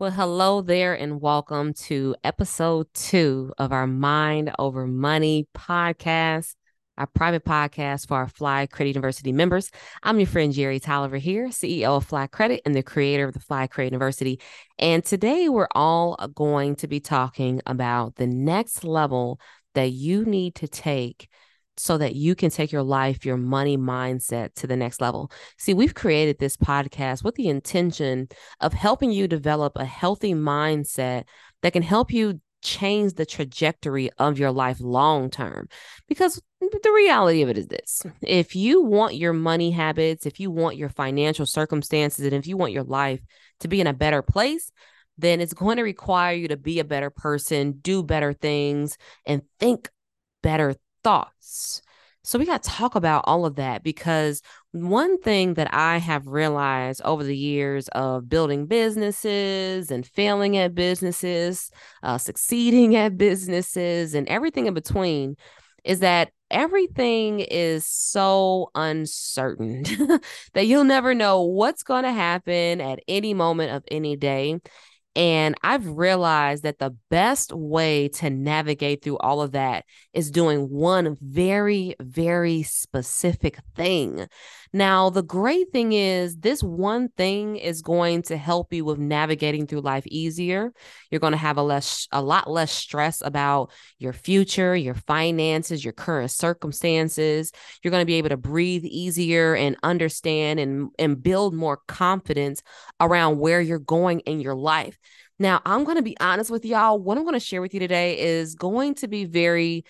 Well, hello there, and welcome to episode two of our Mind Over Money podcast, our private podcast for our Fly Credit University members. I'm your friend Jerry Tolliver here, CEO of Fly Credit and the creator of the Fly Credit University. And today we're all going to be talking about the next level that you need to take so that you can take your life, your money mindset to the next level. See, we've created this podcast with the intention of helping you develop a healthy mindset that can help you change the trajectory of your life long term. Because the reality of it is this if you want your money habits, if you want your financial circumstances, and if you want your life to be in a better place, then it's going to require you to be a better person, do better things, and think better thoughts. So we got to talk about all of that because one thing that I have realized over the years of building businesses and failing at businesses, uh, succeeding at businesses, and everything in between is that everything is so uncertain that you'll never know what's going to happen at any moment of any day. And I've realized that the best way to navigate through all of that is doing one very, very specific thing. Now, the great thing is, this one thing is going to help you with navigating through life easier. You're going to have a less, a lot less stress about your future, your finances, your current circumstances. You're going to be able to breathe easier and understand and, and build more confidence around where you're going in your life. Now, I'm going to be honest with y'all. What I'm going to share with you today is going to be very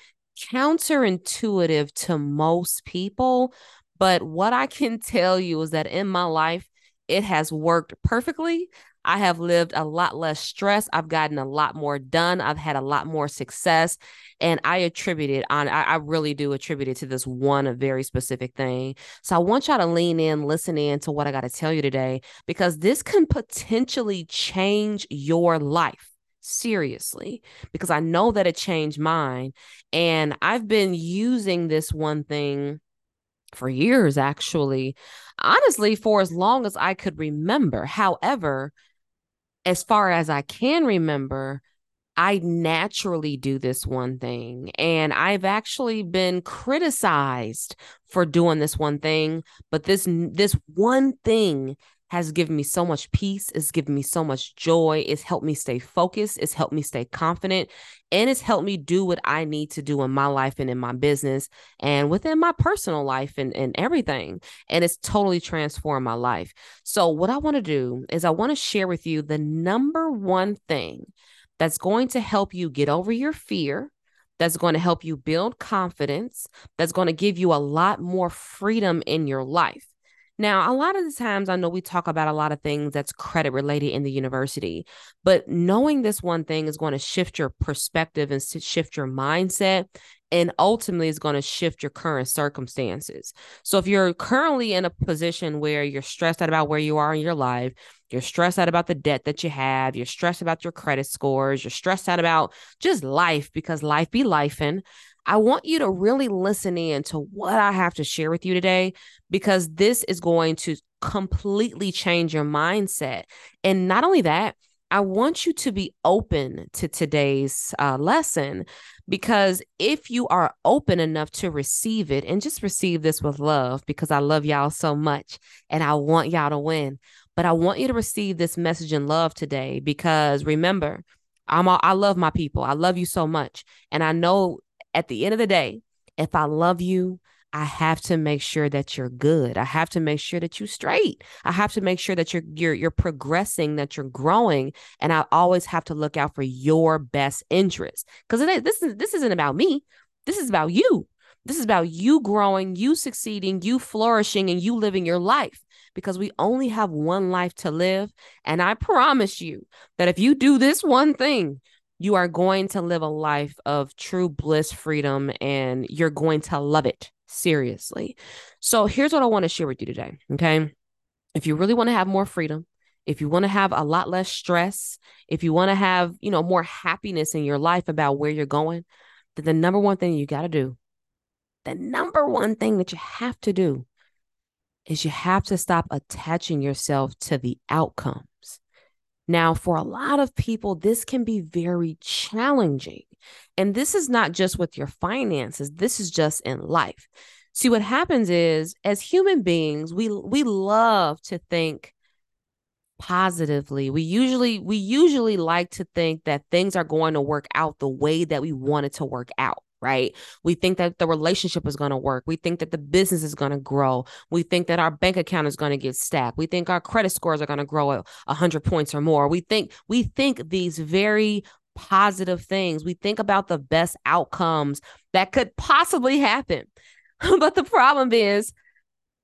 counterintuitive to most people, but what I can tell you is that in my life, it has worked perfectly. I have lived a lot less stress. I've gotten a lot more done. I've had a lot more success. And I attribute it on, I, I really do attribute it to this one very specific thing. So I want y'all to lean in, listen in to what I got to tell you today, because this can potentially change your life seriously because I know that it changed mine. And I've been using this one thing for years, actually, honestly, for as long as I could remember. However, as far as I can remember, I naturally do this one thing. And I've actually been criticized for doing this one thing, but this this one thing has given me so much peace. It's given me so much joy. It's helped me stay focused. It's helped me stay confident. And it's helped me do what I need to do in my life and in my business and within my personal life and, and everything. And it's totally transformed my life. So, what I want to do is I want to share with you the number one thing that's going to help you get over your fear that's going to help you build confidence, that's going to give you a lot more freedom in your life. Now, a lot of the times I know we talk about a lot of things that's credit related in the university, but knowing this one thing is going to shift your perspective and shift your mindset and ultimately is going to shift your current circumstances. So if you're currently in a position where you're stressed out about where you are in your life, you're stressed out about the debt that you have, you're stressed about your credit scores, you're stressed out about just life because life be lifing. I want you to really listen in to what I have to share with you today because this is going to completely change your mindset. And not only that, I want you to be open to today's uh, lesson because if you are open enough to receive it and just receive this with love, because I love y'all so much and I want y'all to win. But I want you to receive this message in love today because remember, I'm all, I love my people. I love you so much. And I know at the end of the day, if I love you, I have to make sure that you're good. I have to make sure that you're straight. I have to make sure that you're you're you're progressing, that you're growing, and I always have to look out for your best interest. Because this is this isn't about me. This is about you. This is about you growing, you succeeding, you flourishing, and you living your life. Because we only have one life to live, and I promise you that if you do this one thing, you are going to live a life of true bliss, freedom, and you're going to love it seriously. So, here's what I want to share with you today. Okay. If you really want to have more freedom, if you want to have a lot less stress, if you want to have, you know, more happiness in your life about where you're going, then the number one thing you got to do, the number one thing that you have to do is you have to stop attaching yourself to the outcomes Now, for a lot of people, this can be very challenging. And this is not just with your finances, this is just in life. See, what happens is as human beings, we we love to think positively. We usually we usually like to think that things are going to work out the way that we want it to work out right? We think that the relationship is going to work. We think that the business is going to grow. We think that our bank account is going to get stacked. We think our credit scores are going to grow a 100 points or more. We think we think these very positive things. We think about the best outcomes that could possibly happen. but the problem is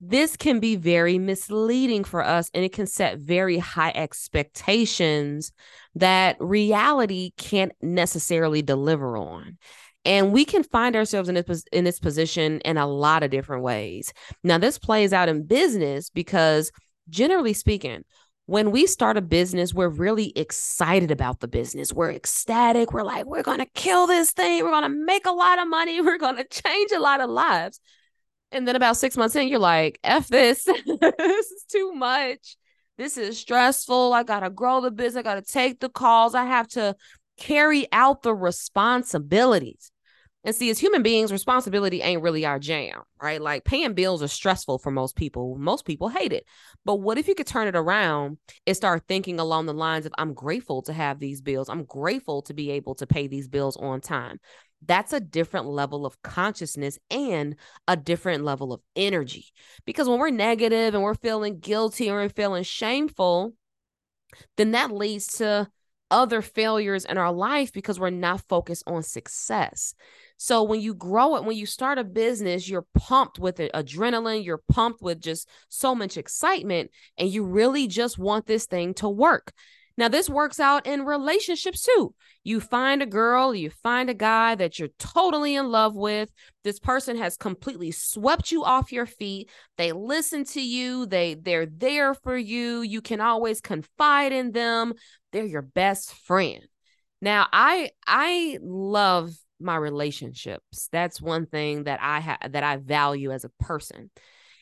this can be very misleading for us and it can set very high expectations that reality can't necessarily deliver on. And we can find ourselves in this in this position in a lot of different ways. Now, this plays out in business because generally speaking, when we start a business, we're really excited about the business. We're ecstatic. We're like, we're going to kill this thing. We're going to make a lot of money. We're going to change a lot of lives. And then about six months in, you're like, F this. this is too much. This is stressful. I got to grow the business. I got to take the calls. I have to carry out the responsibilities. And see, as human beings, responsibility ain't really our jam, right? Like paying bills are stressful for most people. Most people hate it. But what if you could turn it around and start thinking along the lines of, I'm grateful to have these bills. I'm grateful to be able to pay these bills on time. That's a different level of consciousness and a different level of energy. Because when we're negative and we're feeling guilty or we're feeling shameful, then that leads to other failures in our life because we're not focused on success. So when you grow it, when you start a business, you're pumped with adrenaline, you're pumped with just so much excitement, and you really just want this thing to work. Now, this works out in relationships too. You find a girl, you find a guy that you're totally in love with. This person has completely swept you off your feet. They listen to you, they they're there for you. You can always confide in them. They're your best friend. Now, I I love my relationships. That's one thing that I have that I value as a person.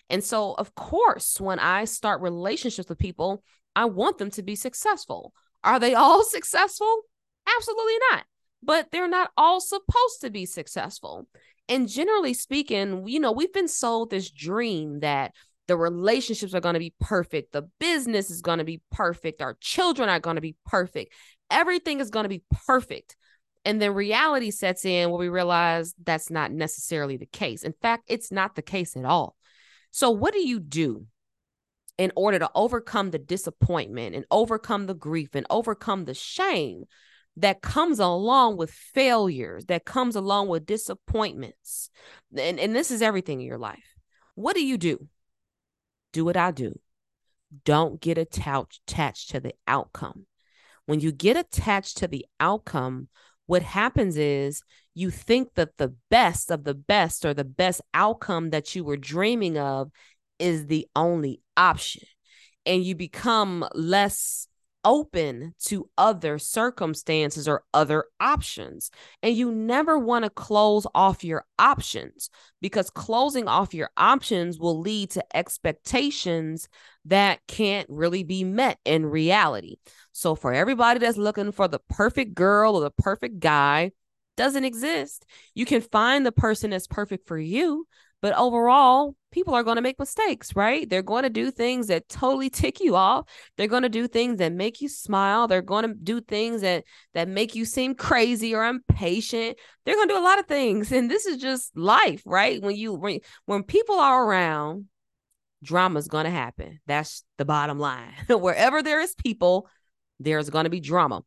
And so, of course, when I start relationships with people, I want them to be successful. Are they all successful? Absolutely not. But they're not all supposed to be successful. And generally speaking, you know, we've been sold this dream that the relationships are going to be perfect, the business is going to be perfect, our children are going to be perfect, everything is going to be perfect. And then reality sets in where we realize that's not necessarily the case. In fact, it's not the case at all. So, what do you do in order to overcome the disappointment and overcome the grief and overcome the shame that comes along with failures, that comes along with disappointments? And, and this is everything in your life. What do you do? Do what I do. Don't get attached, to the outcome. When you get attached to the outcome, what happens is you think that the best of the best or the best outcome that you were dreaming of is the only option. And you become less open to other circumstances or other options. And you never want to close off your options because closing off your options will lead to expectations that can't really be met in reality. So, for everybody that's looking for the perfect girl or the perfect guy, doesn't exist. You can find the person that's perfect for you, but overall, people are going to make mistakes, right? They're going to do things that totally tick you off. They're going to do things that make you smile. They're going to do things that that make you seem crazy or impatient. They're going to do a lot of things, and this is just life, right? When you when, when people are around, drama is going to happen. That's the bottom line. Wherever there is people, there's going to be drama.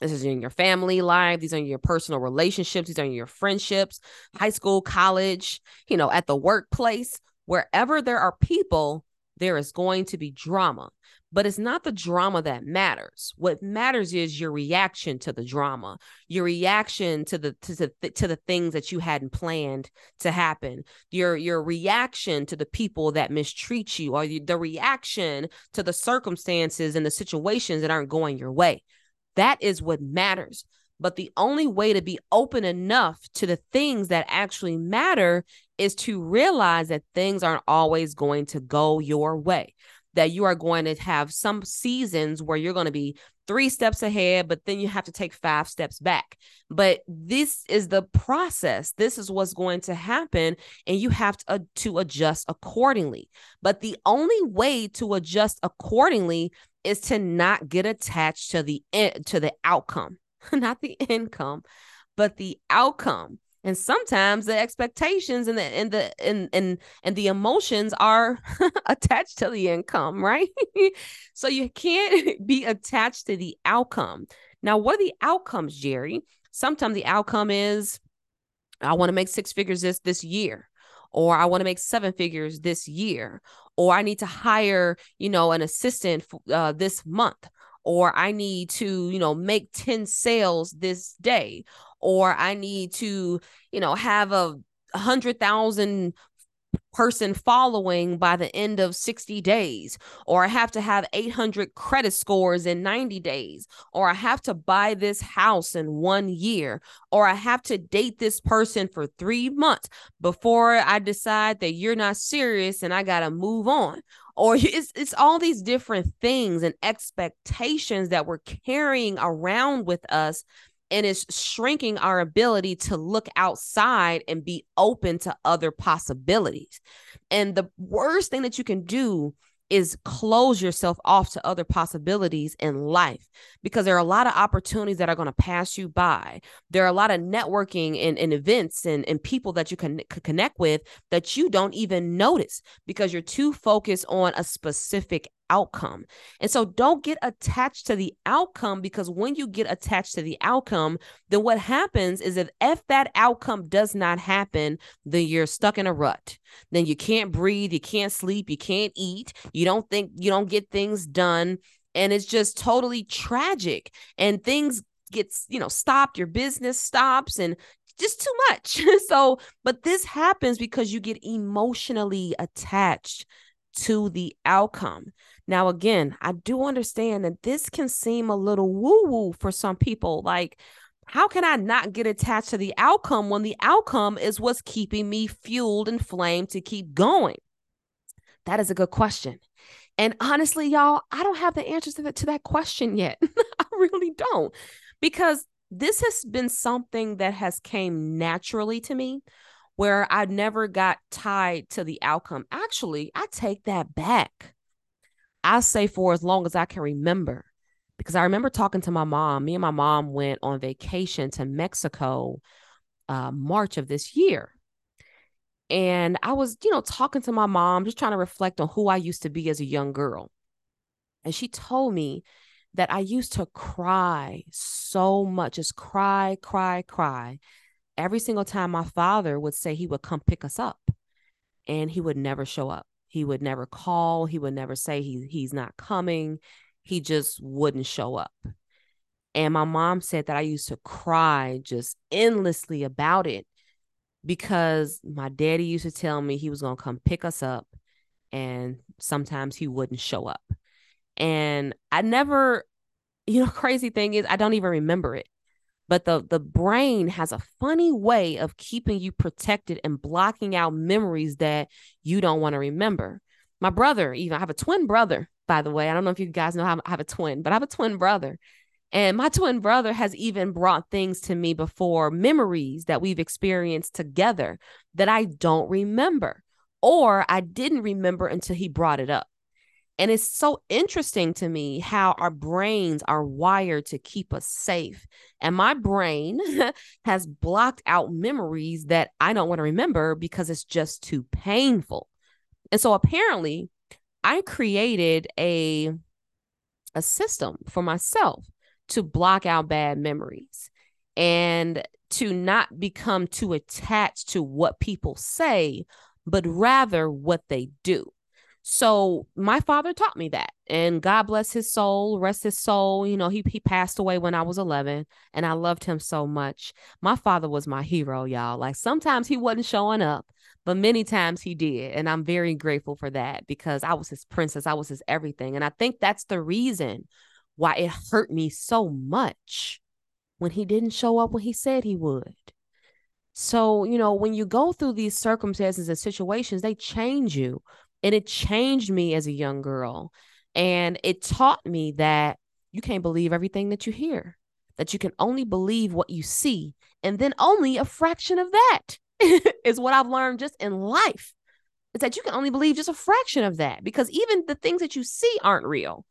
This is in your family life. These are your personal relationships. These are your friendships, high school, college, you know, at the workplace. Wherever there are people, there is going to be drama. But it's not the drama that matters. What matters is your reaction to the drama, your reaction to the to the to the things that you hadn't planned to happen, your your reaction to the people that mistreat you, or the reaction to the circumstances and the situations that aren't going your way. That is what matters. But the only way to be open enough to the things that actually matter is to realize that things aren't always going to go your way. that you are going to have some seasons where you're going to be three steps ahead, but then you have to take five steps back. But this is the process. This is what's going to happen, and you have to, uh, to adjust accordingly. But the only way to adjust accordingly is to not get attached to the to the outcome, not the income, but the outcome. And sometimes the expectations and the and the and and, and the emotions are attached to the income right? So you can't be attached to the outcome. Now what are the outcomes jerry? Sometimes the outcome is i want to make six figures this this year or i want to make seven figures this year or i need to hire you know an assistant uh, this month or I need to, you know, make 10 sales this day, or I need to, you know, have a hundred thousand person following by the end of 60 days, or I have to have 800 credit scores in 90 days, or I have to buy this house in one year, or I have to date this person for three months before I decide that you're not serious and I got to move on. Or it's, it's all these different things and expectations that we're carrying around with us and it's shrinking our ability to look outside and be open to other possibilities. And the worst thing that you can do is close yourself off to other possibilities in life because there are a lot of opportunities that are going to pass you by. There are a lot of networking and, and events and, and people that you can, can connect with that you don't even notice because you're too focused on a specific outcome. And so don't get attached to the outcome because when you get attached to the outcome, then what happens is if, if that outcome does not happen, then you're stuck in a rut. Then you can't breathe, you can't sleep, you can't eat, you don't think you don't get things done. And it's just totally tragic. And things gets, you know, stopped, your business stops and just too much. so, but this happens because you get emotionally attached to the outcome. Now, again, I do understand that this can seem a little woo woo for some people. Like, how can I not get attached to the outcome when the outcome is what's keeping me fueled and flamed to keep going? That is a good question. And honestly, y'all, I don't have the answers to, that, to that question yet. I really don't. Because this has been something that has came naturally to me where I never got tied to the outcome. Actually, I take that back. I say for as long as I can remember, because I remember talking to my mom. Me and my mom went on vacation to Mexico uh, March of this year. And I was, you know, talking to my mom, just trying to reflect on who I used to be as a young girl. And she told me that I used to cry so much, just cry, cry, cry. Every single time my father would say he would come pick us up and he would never show up. He would never call. He would never say he he's not coming. He just wouldn't show up. And my mom said that I used to cry just endlessly about it because my daddy used to tell me he was going to come pick us up and sometimes he wouldn't show up. And I never, you know, crazy thing is I don't even remember it but the the brain has a funny way of keeping you protected and blocking out memories that you don't want to remember. My brother even i have a twin brother by the way. I don't know if you guys know how i have a twin but i have a twin brother. And my twin brother has even brought things to me before memories that we've experienced together that i don't remember or i didn't remember until he brought it up and it's so interesting to me how our brains are wired to keep us safe. And my brain has blocked out memories that I don't want to remember because it's just too painful. And so apparently, I created a a system for myself to block out bad memories and to not become too attached to what people say, but rather what they do. So my father taught me that. And God bless his soul, rest his soul. You know, he he passed away when I was 11 and I loved him so much. My father was my hero, y'all. Like sometimes he wasn't showing up, but many times he did. And I'm very grateful for that because I was his princess, I was his everything. And I think that's the reason why it hurt me so much when he didn't show up when he said he would. So, you know, when you go through these circumstances and situations, they change you And it changed me as a young girl. And it taught me that you can't believe everything that you hear, that you can only believe what you see. And then only a fraction of that is what I've learned just in life. It's that you can only believe just a fraction of that because even the things that you see aren't real.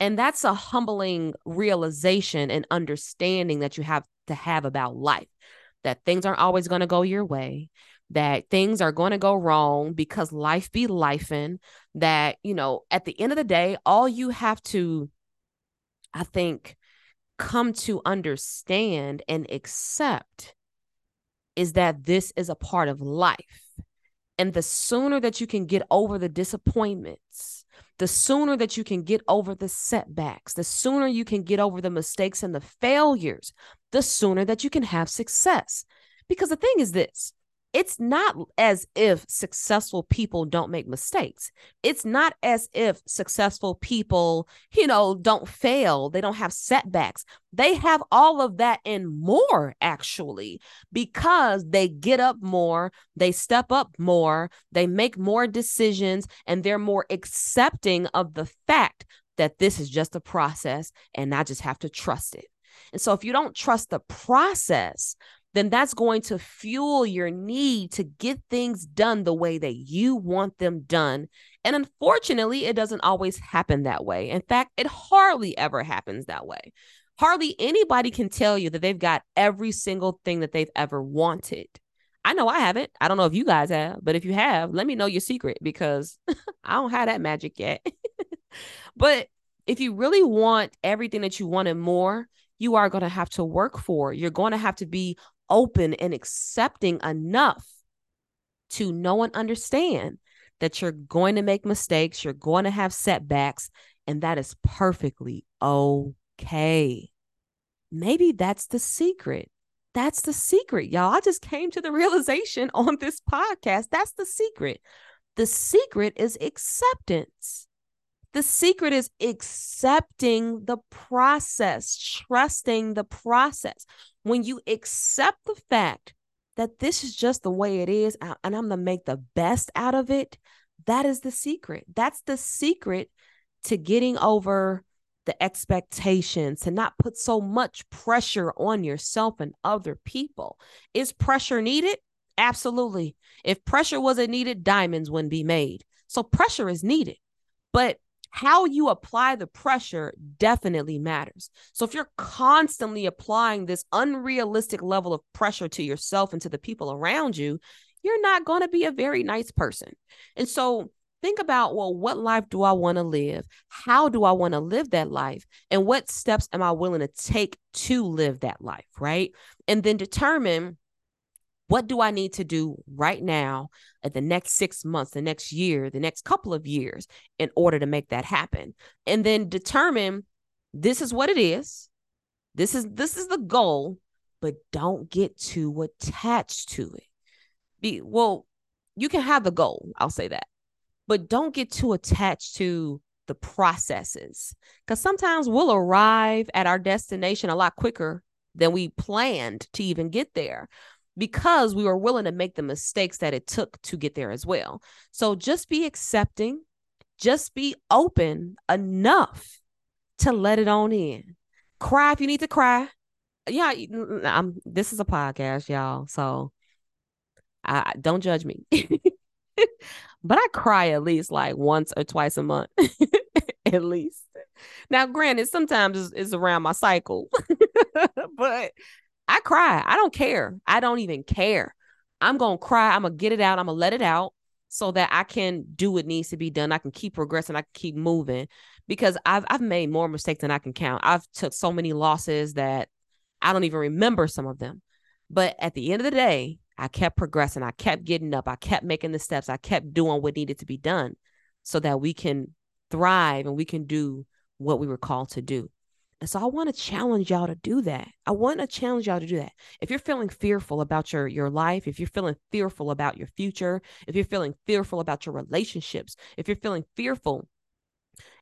And that's a humbling realization and understanding that you have to have about life that things aren't always going to go your way, that things are going to go wrong because life be lifing, that, you know, at the end of the day, all you have to, I think, come to understand and accept is that this is a part of life. And the sooner that you can get over the disappointments, the sooner that you can get over the setbacks, the sooner you can get over the mistakes and the failures, the sooner that you can have success. Because the thing is this it's not as if successful people don't make mistakes. It's not as if successful people, you know, don't fail, they don't have setbacks. They have all of that and more, actually, because they get up more, they step up more, they make more decisions, and they're more accepting of the fact that this is just a process and I just have to trust it. And so, if you don't trust the process, then that's going to fuel your need to get things done the way that you want them done. And unfortunately, it doesn't always happen that way. In fact, it hardly ever happens that way. Hardly anybody can tell you that they've got every single thing that they've ever wanted. I know I haven't. I don't know if you guys have, but if you have, let me know your secret because I don't have that magic yet. but if you really want everything that you wanted more, you are going to have to work for. You're going to have to be open and accepting enough to know and understand that you're going to make mistakes, you're going to have setbacks, and that is perfectly okay. Maybe that's the secret. That's the secret, y'all. I just came to the realization on this podcast. That's the secret. The secret is acceptance. The secret is accepting the process, trusting the process. When you accept the fact that this is just the way it is and I'm going to make the best out of it, that is the secret. That's the secret to getting over the expectations, to not put so much pressure on yourself and other people. Is pressure needed? Absolutely. If pressure wasn't needed, diamonds wouldn't be made. So pressure is needed. But how you apply the pressure definitely matters. So if you're constantly applying this unrealistic level of pressure to yourself and to the people around you, you're not going to be a very nice person. And so think about well, what life do I want to live? How do I want to live that life? And what steps am I willing to take to live that life? Right. And then determine what do I need to do right now at the next six months, the next year, the next couple of years in order to make that happen? And then determine this is what it is. This is this is the goal, but don't get too attached to it. Be well, you can have the goal, I'll say that. But don't get too attached to the processes because sometimes we'll arrive at our destination a lot quicker than we planned to even get there because we were willing to make the mistakes that it took to get there as well. So just be accepting, just be open enough to let it on in. Cry if you need to cry. Yeah, I'm this is a podcast, y'all. So I don't judge me. but I cry at least like once or twice a month. at least. Now, granted, sometimes it's, it's around my cycle, but I cry. I don't care. I don't even care. I'm going to cry. I'm going to get it out. I'm going to let it out so that I can do what needs to be done. I can keep progressing. I can keep moving because I've I've made more mistakes than I can count. I've took so many losses that I don't even remember some of them. But at the end of the day, I kept progressing. I kept getting up. I kept making the steps. I kept doing what needed to be done so that we can thrive and we can do what we were called to do. And so I want to challenge y'all to do that. I want to challenge y'all to do that. If you're feeling fearful about your your life, if you're feeling fearful about your future, if you're feeling fearful about your relationships, if you're feeling fearful,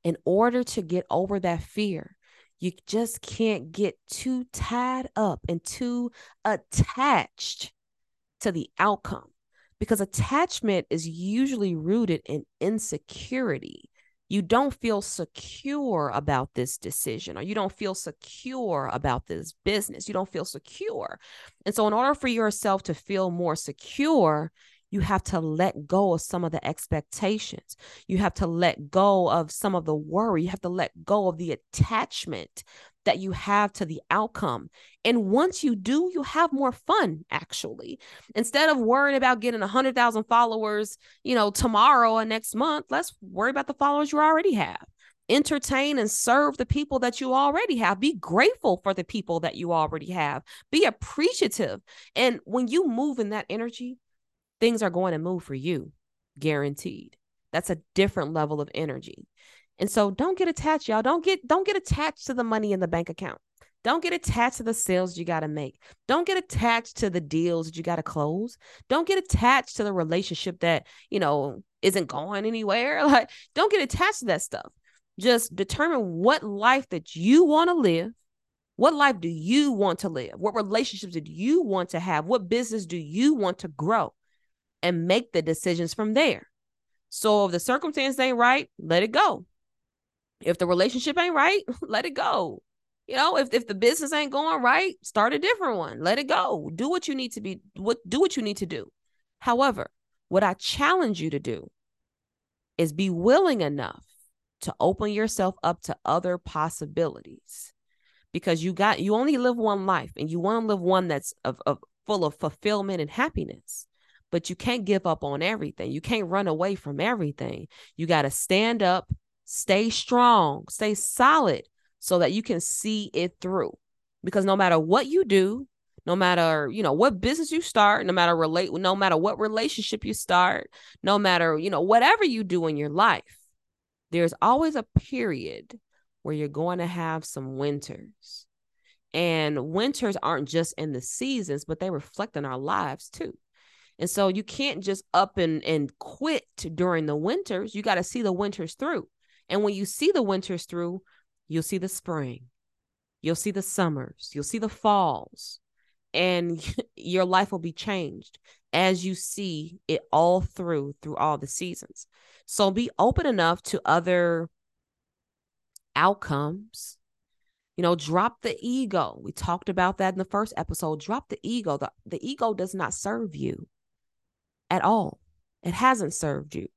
in order to get over that fear, you just can't get too tied up and too attached to the outcome because attachment is usually rooted in insecurity. You don't feel secure about this decision, or you don't feel secure about this business. You don't feel secure. And so, in order for yourself to feel more secure, you have to let go of some of the expectations. You have to let go of some of the worry. You have to let go of the attachment that you have to the outcome. And once you do, you have more fun actually. Instead of worrying about getting 100,000 followers, you know, tomorrow or next month, let's worry about the followers you already have. Entertain and serve the people that you already have. Be grateful for the people that you already have. Be appreciative. And when you move in that energy, things are going to move for you, guaranteed. That's a different level of energy. And so don't get attached, y'all. Don't get don't get attached to the money in the bank account. Don't get attached to the sales you got to make. Don't get attached to the deals that you got to close. Don't get attached to the relationship that, you know, isn't going anywhere. Like don't get attached to that stuff. Just determine what life that you want to live. What life do you want to live? What relationships do you want to have? What business do you want to grow? and make the decisions from there. So if the circumstance ain't right, let it go. If the relationship ain't right, let it go. You know, if, if the business ain't going right, start a different one. Let it go. Do what you need to be what do what you need to do. However, what I challenge you to do is be willing enough to open yourself up to other possibilities because you got you only live one life and you want to live one that's of, of full of fulfillment and happiness but you can't give up on everything. You can't run away from everything. You got to stand up, stay strong, stay solid so that you can see it through. Because no matter what you do, no matter, you know, what business you start, no matter relate no matter what relationship you start, no matter, you know, whatever you do in your life, there's always a period where you're going to have some winters. And winters aren't just in the seasons, but they reflect in our lives too. And so you can't just up and, and quit during the winters. You got to see the winters through. And when you see the winters through, you'll see the spring, you'll see the summers, you'll see the falls, and your life will be changed as you see it all through through all the seasons. So be open enough to other outcomes. You know, drop the ego. We talked about that in the first episode. Drop the ego. The, the ego does not serve you at all. It hasn't served you.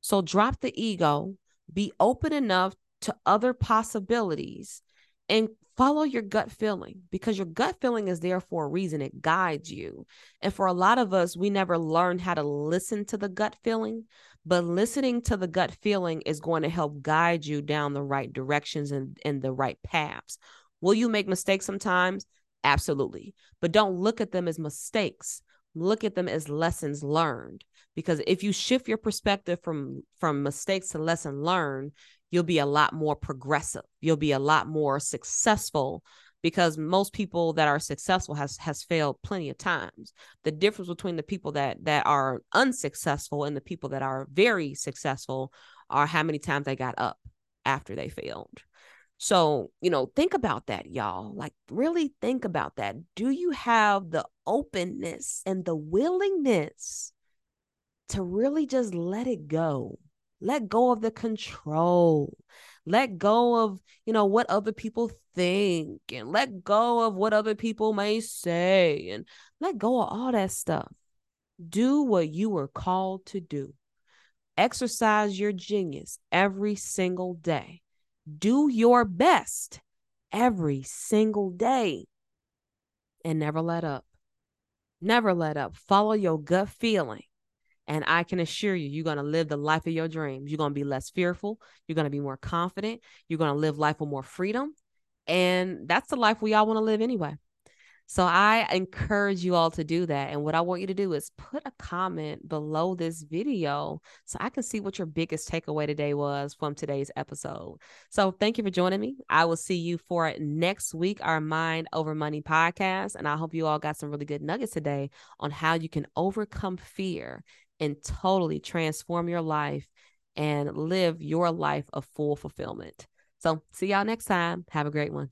So drop the ego, be open enough to other possibilities, and follow your gut feeling because your gut feeling is there for a reason. It guides you. And for a lot of us, we never learned how to listen to the gut feeling, but listening to the gut feeling is going to help guide you down the right directions and, and the right paths. Will you make mistakes sometimes? Absolutely. But don't look at them as mistakes look at them as lessons learned because if you shift your perspective from from mistakes to lesson learned you'll be a lot more progressive you'll be a lot more successful because most people that are successful has has failed plenty of times the difference between the people that that are unsuccessful and the people that are very successful are how many times they got up after they failed so, you know, think about that, y'all. Like, really think about that. Do you have the openness and the willingness to really just let it go? Let go of the control. Let go of, you know, what other people think and let go of what other people may say and let go of all that stuff. Do what you were called to do. Exercise your genius every single day do your best every single day and never let up. Never let up. Follow your gut feeling. And I can assure you, you're going to live the life of your dreams. You're going to be less fearful. You're going to be more confident. You're going to live life with more freedom. And that's the life we all want to live anyway. So I encourage you all to do that. And what I want you to do is put a comment below this video so I can see what your biggest takeaway today was from today's episode. So thank you for joining me. I will see you for next week, our Mind Over Money podcast. And I hope you all got some really good nuggets today on how you can overcome fear and totally transform your life and live your life of full fulfillment. So see y'all next time. Have a great one.